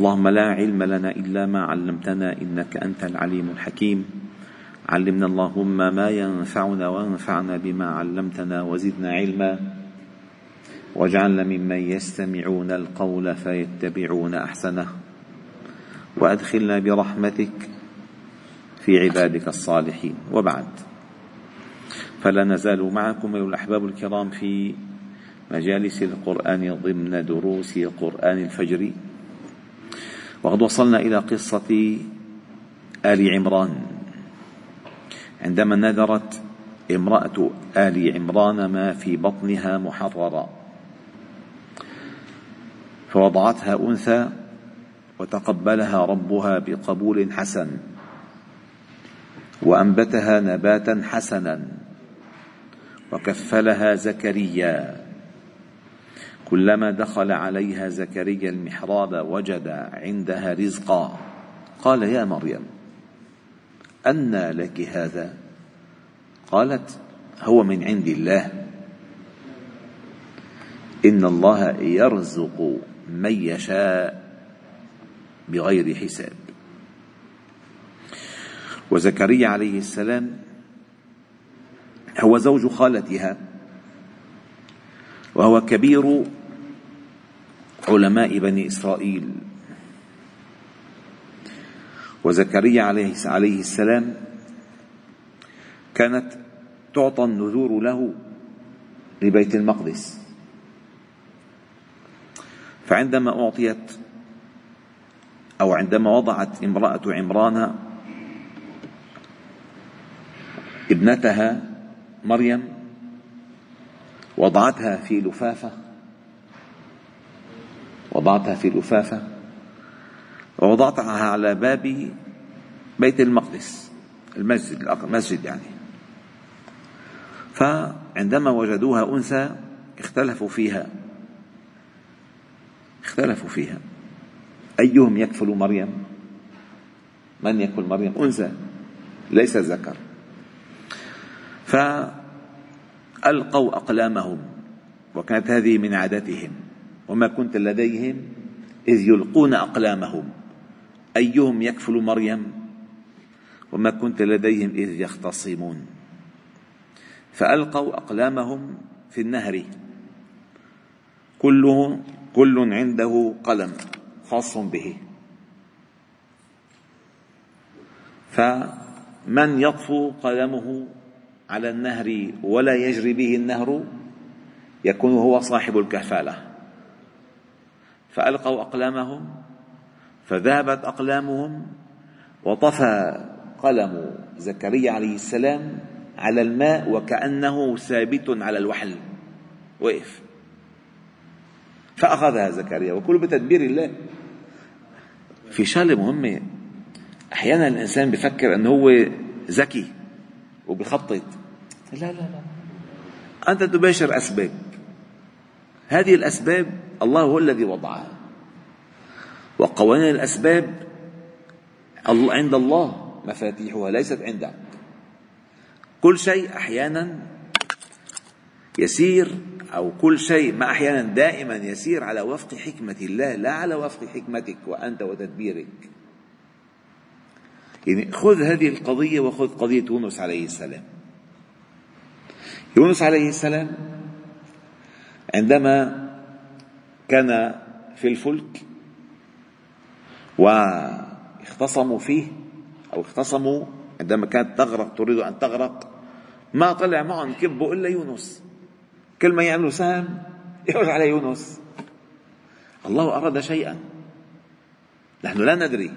اللهم لا علم لنا إلا ما علمتنا إنك أنت العليم الحكيم. علمنا اللهم ما ينفعنا وانفعنا بما علمتنا وزدنا علما. واجعلنا ممن يستمعون القول فيتبعون أحسنه. وأدخلنا برحمتك في عبادك الصالحين. وبعد. فلا نزال معكم أيها الأحباب الكرام في مجالس القرآن ضمن دروس قران الفجر وقد وصلنا إلى قصة آل عمران. عندما نذرت امرأة آل عمران ما في بطنها محررا فوضعتها أنثى وتقبلها ربها بقبول حسن وأنبتها نباتا حسنا وكفلها زكريا. كلما دخل عليها زكريا المحراب وجد عندها رزقا. قال يا مريم أنى لك هذا؟ قالت هو من عند الله. إن الله يرزق من يشاء بغير حساب. وزكريا عليه السلام هو زوج خالتها وهو كبير علماء بني إسرائيل. وزكريا عليه السلام كانت تعطى النذور له لبيت المقدس. فعندما أعطيت أو عندما وضعت امرأة عمران ابنتها مريم وضعتها في لفافة وضعتها في لفافة ووضعتها على باب بيت المقدس المسجد المسجد يعني. فعندما وجدوها أنثى اختلفوا فيها. اختلفوا فيها. أيهم يكفل مريم؟ من يكفل مريم؟ أنثى ليس ذكر. فألقوا أقلامهم وكانت هذه من عادتهم وما كنت لديهم إذ يلقون أقلامهم. أيهم يكفل مريم؟ وما كنت لديهم إذ يختصمون. فألقوا أقلامهم في النهر. كله كل عنده قلم خاص به. فمن يطفو قلمه على النهر ولا يجري به النهر يكون هو صاحب الكفالة. فألقوا أقلامهم فذهبت أقلامهم وطفى قلم زكريا عليه السلام على الماء وكأنه ثابت على الوحل وقف. فأخذها زكريا وكل بتدبير الله. في شغلة مهمة أحيانا الإنسان بفكر أنه هو ذكي وبخطط. لا لا لا. أنت تباشر أسباب. هذه الأسباب الله هو الذي وضعها. وقوانين الأسباب عند الله مفاتيحها ليست عندك. كل شيء أحيانا يسير أو كل شيء ما أحيانا دائما يسير على وفق حكمة الله لا على وفق حكمتك وأنت وتدبيرك. يعني خذ هذه القضية وخذ قضية يونس عليه السلام. يونس عليه السلام عندما كان في الفلك واختصموا فيه أو اختصموا عندما كانت تغرق تريد أن تغرق ما طلع معهم كبوا إلا يونس. كل ما يعملوا سهم يرجع على يونس. الله أراد شيئا. نحن لا ندري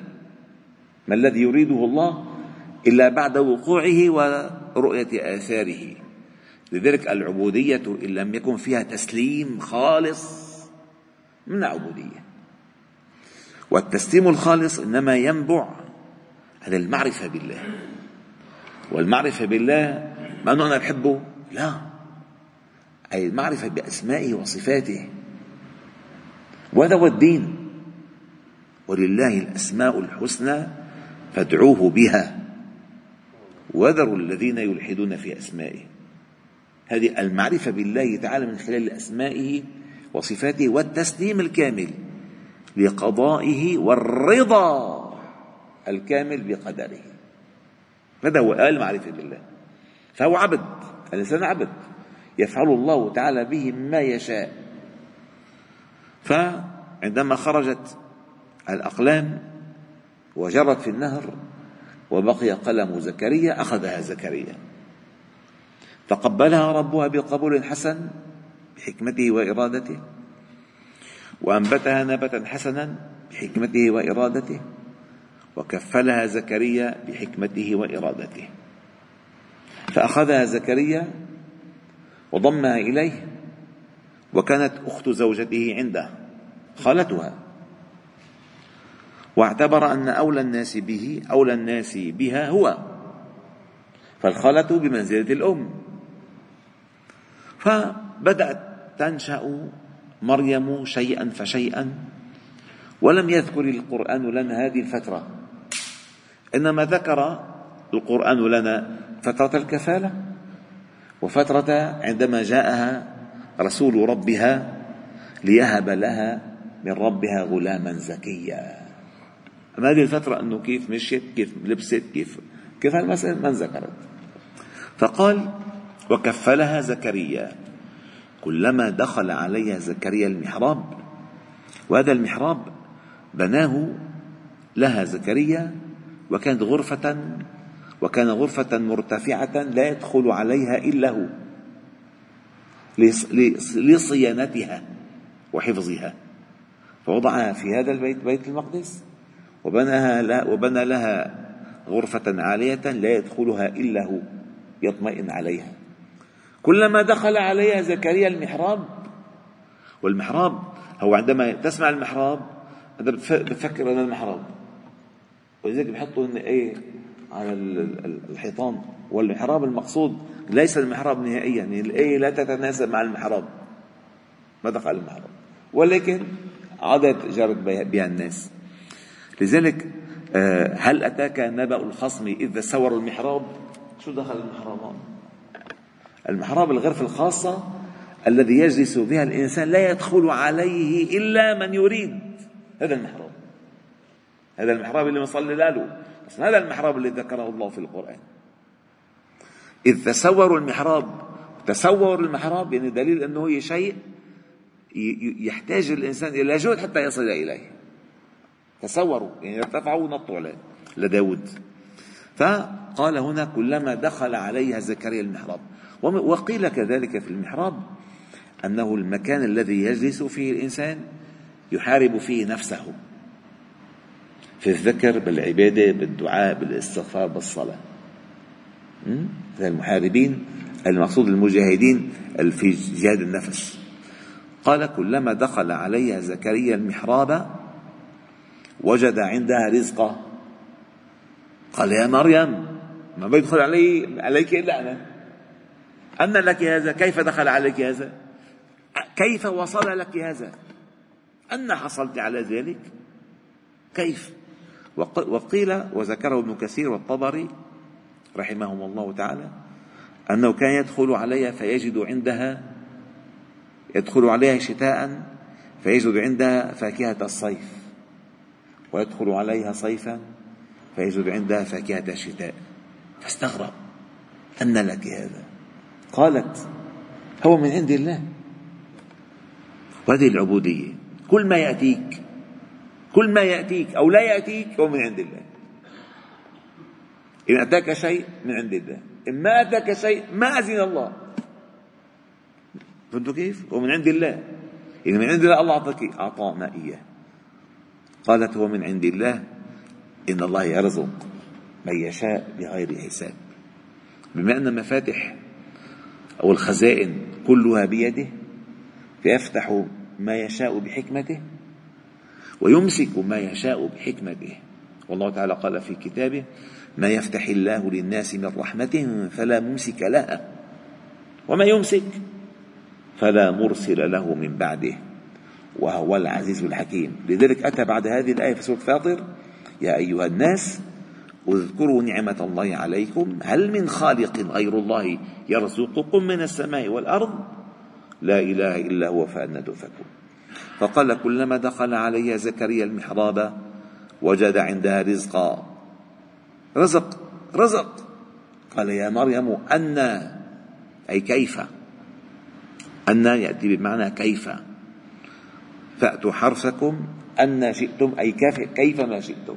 ما الذي يريده الله إلا بعد وقوعه ورؤية آثاره. لذلك العبودية إن لم يكن فيها تسليم خالص من عبودية والتسليم الخالص إنما ينبع عن المعرفة بالله. والمعرفة بالله ما أنه أنا بحبه لا. أي المعرفة بأسمائه وصفاته. وهذا هو الدين. ولله الأسماء الحسنى فادعوه بها. وذروا الذين يلحدون في أسمائه. هذه المعرفة بالله تعالى من خلال أسمائه وصفاته والتسليم الكامل لقضائه والرضا الكامل بقدره. هذا هو المعرفة بالله. فهو عبد الإنسان عبد يفعل الله تعالى به ما يشاء. فعندما خرجت الأقلام وجرت في النهر وبقي قلم زكريا أخذها زكريا. تقبلها ربها بقبول حسن بحكمته وإرادته. وأنبتها نبتا حسنا بحكمته وإرادته. وكفلها زكريا بحكمته وإرادته. فأخذها زكريا وضمها إليه. وكانت أخت زوجته عنده خالتها. واعتبر أن أولى الناس به أولى الناس بها هو. فالخالة بمنزلة الأم. فبدأت تنشأ مريم شيئا فشيئا ولم يذكر القرآن لنا هذه الفترة. إنما ذكر القرآن لنا فترة الكفالة وفترة عندما جاءها رسول ربها ليهب لها من ربها غلاما زكيا. أما هذه الفترة أنه كيف مشيت كيف لبست كيف كيف هالمسألة ما ذكرت؟ فقال وكفلها زكريا. كلما دخل عليها زكريا المحراب وهذا المحراب بناه لها زكريا وكانت غرفة وكان غرفة مرتفعة لا يدخل عليها إلا هو لصيانتها وحفظها. فوضعها في هذا البيت بيت المقدس وبناها لها وبنى لها غرفة عالية لا يدخلها إلا هو يطمئن عليها. كلما دخل عليها زكريا المحراب والمحراب هو عندما تسمع المحراب أنت بتفكر أن المحراب. ولذلك بحطوا إيه على الحيطان. والمحراب المقصود ليس المحراب نهائيا يعني الآية لا تتناسب مع المحراب. ما دخل المحراب. ولكن عادت جرت بها الناس. لذلك آه، هل أتاك نبأ الخصم إذا سوروا المحراب؟ شو دخل المحراب؟ المحراب الغرفة الخاصة الذي يجلس بها الإنسان لا يدخل عليه إلا من يريد. هذا المحراب. هذا المحراب اللي مصلي له بس هذا المحراب اللي ذكره الله في القرآن. إذ تسوروا المحراب. تسور المحراب يعني دليل أنه هي شيء يحتاج الإنسان إلى جهد حتى يصل إليه. تسوروا. يعني ارتفعوا ونطوا عليه. لداود. فقال هنا كلما دخل عليها زكريا المحراب. وقيل كذلك في المحراب أنه المكان الذي يجلس فيه الإنسان يحارب فيه نفسه في الذكر بالعبادة بالدعاء بالاستغفار بالصلاة. المحاربين المقصود المجاهدين في جهاد النفس. قال كلما دخل عليها زكريا المحراب وجد عندها رزقا. قال يا مريم ما بيدخل علي عليك إلا أنا. أن لك هذا كيف دخل عليك هذا؟ كيف وصل لك هذا؟ أن حصلت على ذلك. كيف؟ وقيل وذكره ابن كثير والطبري رحمهم الله تعالى أنه كان يدخل عليها فيجد عندها يدخل عليها شتاء فيجد عندها فاكهة الصيف. ويدخل عليها صيفا فيجد عندها فاكهة الشتاء. فاستغرب. أن لك هذا. قالت هو من عند الله. وهذه العبودية كل ما يأتيك كل ما يأتيك أو لا يأتيك هو من عند الله. إن أتاك شيء من عند الله. إن ما أتاك شيء ما أذن الله. فهمتوا كيف؟ هو من عند الله. إذا من عند الله الله أعطاك أعطانا إياه قالت هو من عند الله. إن الله يرزق من يشاء بغير حساب. بما أن مفاتح أو الخزائن كلها بيده فيفتح ما يشاء بحكمته ويمسك ما يشاء بحكمته. والله تعالى قال في كتابه ما يفتح الله للناس من رحمة فلا ممسك لها وما يمسك فلا مرسل له من بعده. وهو العزيز الحكيم. لذلك أتى بعد هذه الآية في سورة فاطر يا أيها الناس اذكروا نعمة الله عليكم. هل من خالق غير الله يرزقكم من السماء والأرض؟ لا إله إلا هو فأنا تؤفكون فقال كلما دخل عليها زكريا المحراب وجد عندها رزقا. رزق رزق. قال يا مريم أن أي كيف؟ أن يأتي بمعنى كيف. فأتوا حرثكم أن شئتم أي كيف ما شئتم.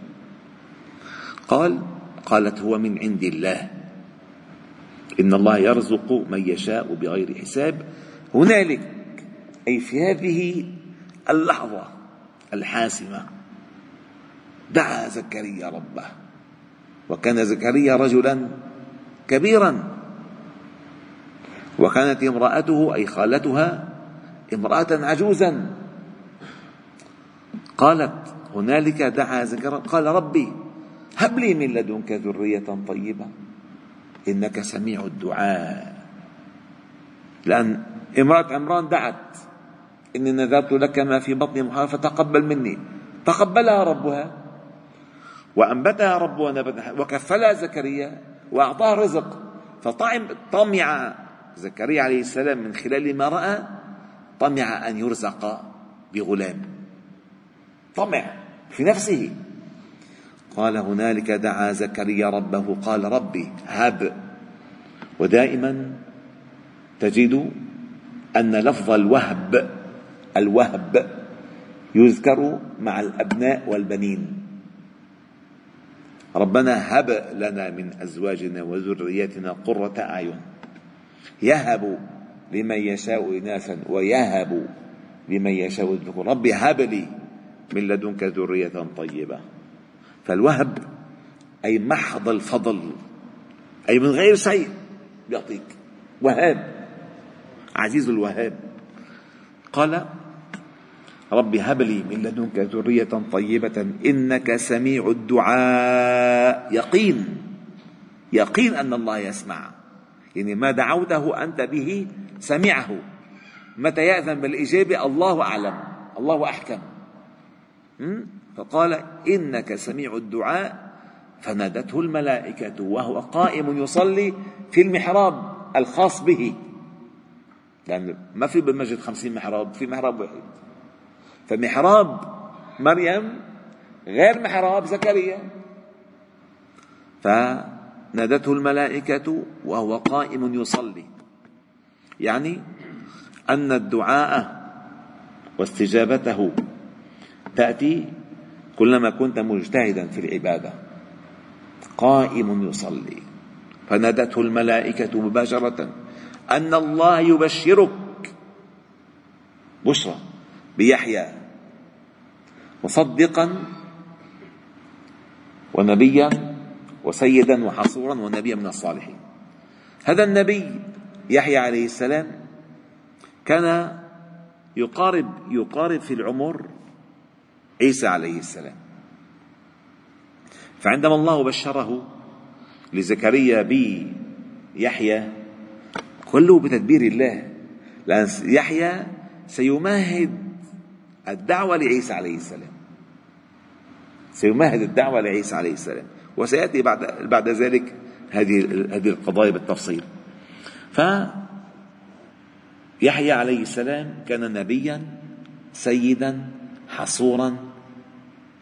قال قالت هو من عند الله. إن الله يرزق من يشاء بغير حساب. هنالك أي في هذه اللحظة الحاسمة دعا زكريا ربه. وكان زكريا رجلا كبيرا. وكانت امرأته أي خالتها امرأة عجوزا. قالت هنالك دعا زكريا قال ربي هب لي من لدنك ذرية طيبة. إنك سميع الدعاء. لأن امرأة عمران دعت إني نذرت لك ما في بطني محرم فتقبل مني. تقبلها ربها. وأنبتها ربها نبتا وكفلها زكريا وأعطاها رزق. فطعم طمع زكريا عليه السلام من خلال ما رأى طمع أن يرزق بغلام. طمع في نفسه. قال هنالك دعا زكريا ربه قال ربي هب. ودائما تجد أن لفظ الوهب الوهب يذكر مع الأبناء والبنين. ربنا هب لنا من أزواجنا وذرياتنا قرة أعين. يهب لمن يشاء إناثا ويهب لمن يشاء الذكور. ربي هب لي من لدنك ذرية طيبة. فالوهب أي محض الفضل أي من غير شيء يعطيك. وهاب عزيز الوهاب. قال رب هب لي من لدنك ذرية طيبة إنك سميع الدعاء. يقين يقين أن الله يسمع. يعني ما دعوته أنت به سمعه. متى يأذن بالإجابة؟ الله أعلم الله أحكم. فقال إنك سميع الدعاء. فنادته الملائكة وهو قائم يصلي في المحراب الخاص به. لأن يعني ما في بالمسجد خمسين محراب في محراب واحد. فمحراب مريم غير محراب زكريا. فنادته الملائكة وهو قائم يصلي. يعني أن الدعاء واستجابته تأتي كلما كنت مجتهدا في العبادة قائم يصلي. فنادته الملائكة مباشرة أن الله يبشرك. بشرى بيحيى. مصدقا ونبيا وسيدا وحصورا ونبيا من الصالحين. هذا النبي يحيى عليه السلام كان يقارب يقارب في العمر عيسى عليه السلام. فعندما الله بشره لزكريا بيحيى كله بتدبير الله لأن يحيى سيمهد الدعوة لعيسى عليه السلام. سيمهد الدعوة لعيسى عليه السلام. وسيأتي بعد بعد ذلك هذه هذه القضايا بالتفصيل. ف يحيى عليه السلام كان نبيا سيدا حصورا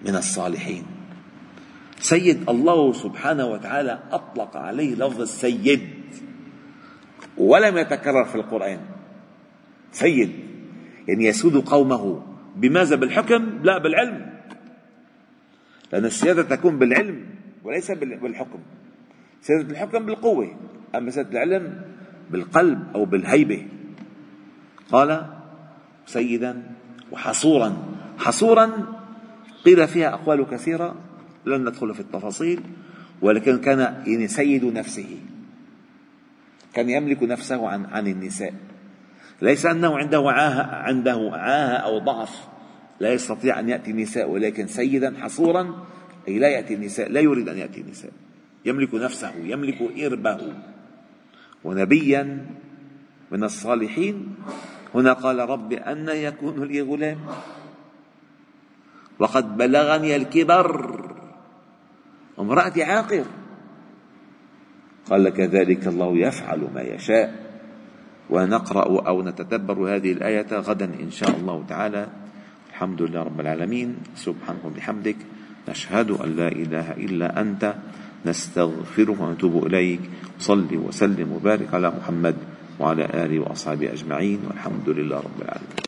من الصالحين. سيد الله سبحانه وتعالى أطلق عليه لفظ السيد ولم يتكرر في القرآن. سيد يعني يسود قومه. بماذا؟ بالحكم؟ لا بالعلم. لأن السيادة تكون بالعلم وليس بالحكم. سيادة الحكم بالقوة أما سيادة العلم بالقلب أو بالهيبة. قال سيدا وحصورا حصورا قيل فيها أقوال كثيرة لن ندخل في التفاصيل ولكن كان يعني سيد نفسه كان يملك نفسه عن عن النساء. ليس أنه عنده عاهة عنده عاهة أو ضعف لا يستطيع أن يأتي النساء ولكن سيدا حصورا أي لا يأتي النساء لا يريد أن يأتي النساء. يملك نفسه يملك إربه. ونبيا من الصالحين هنا قال رب أن يكون لي غلام. وقد بلغني الكبر. امرأتي عاقر. قال كذلك الله يفعل ما يشاء. ونقرأ أو نتدبر هذه الآية غدا إن شاء الله تعالى. الحمد لله رب العالمين. سبحانك وبحمدك. نشهد أن لا إله إلا أنت. نستغفرك ونتوب إليك. صل وسلم وبارك على محمد وعلى آله وأصحابه أجمعين. والحمد لله رب العالمين.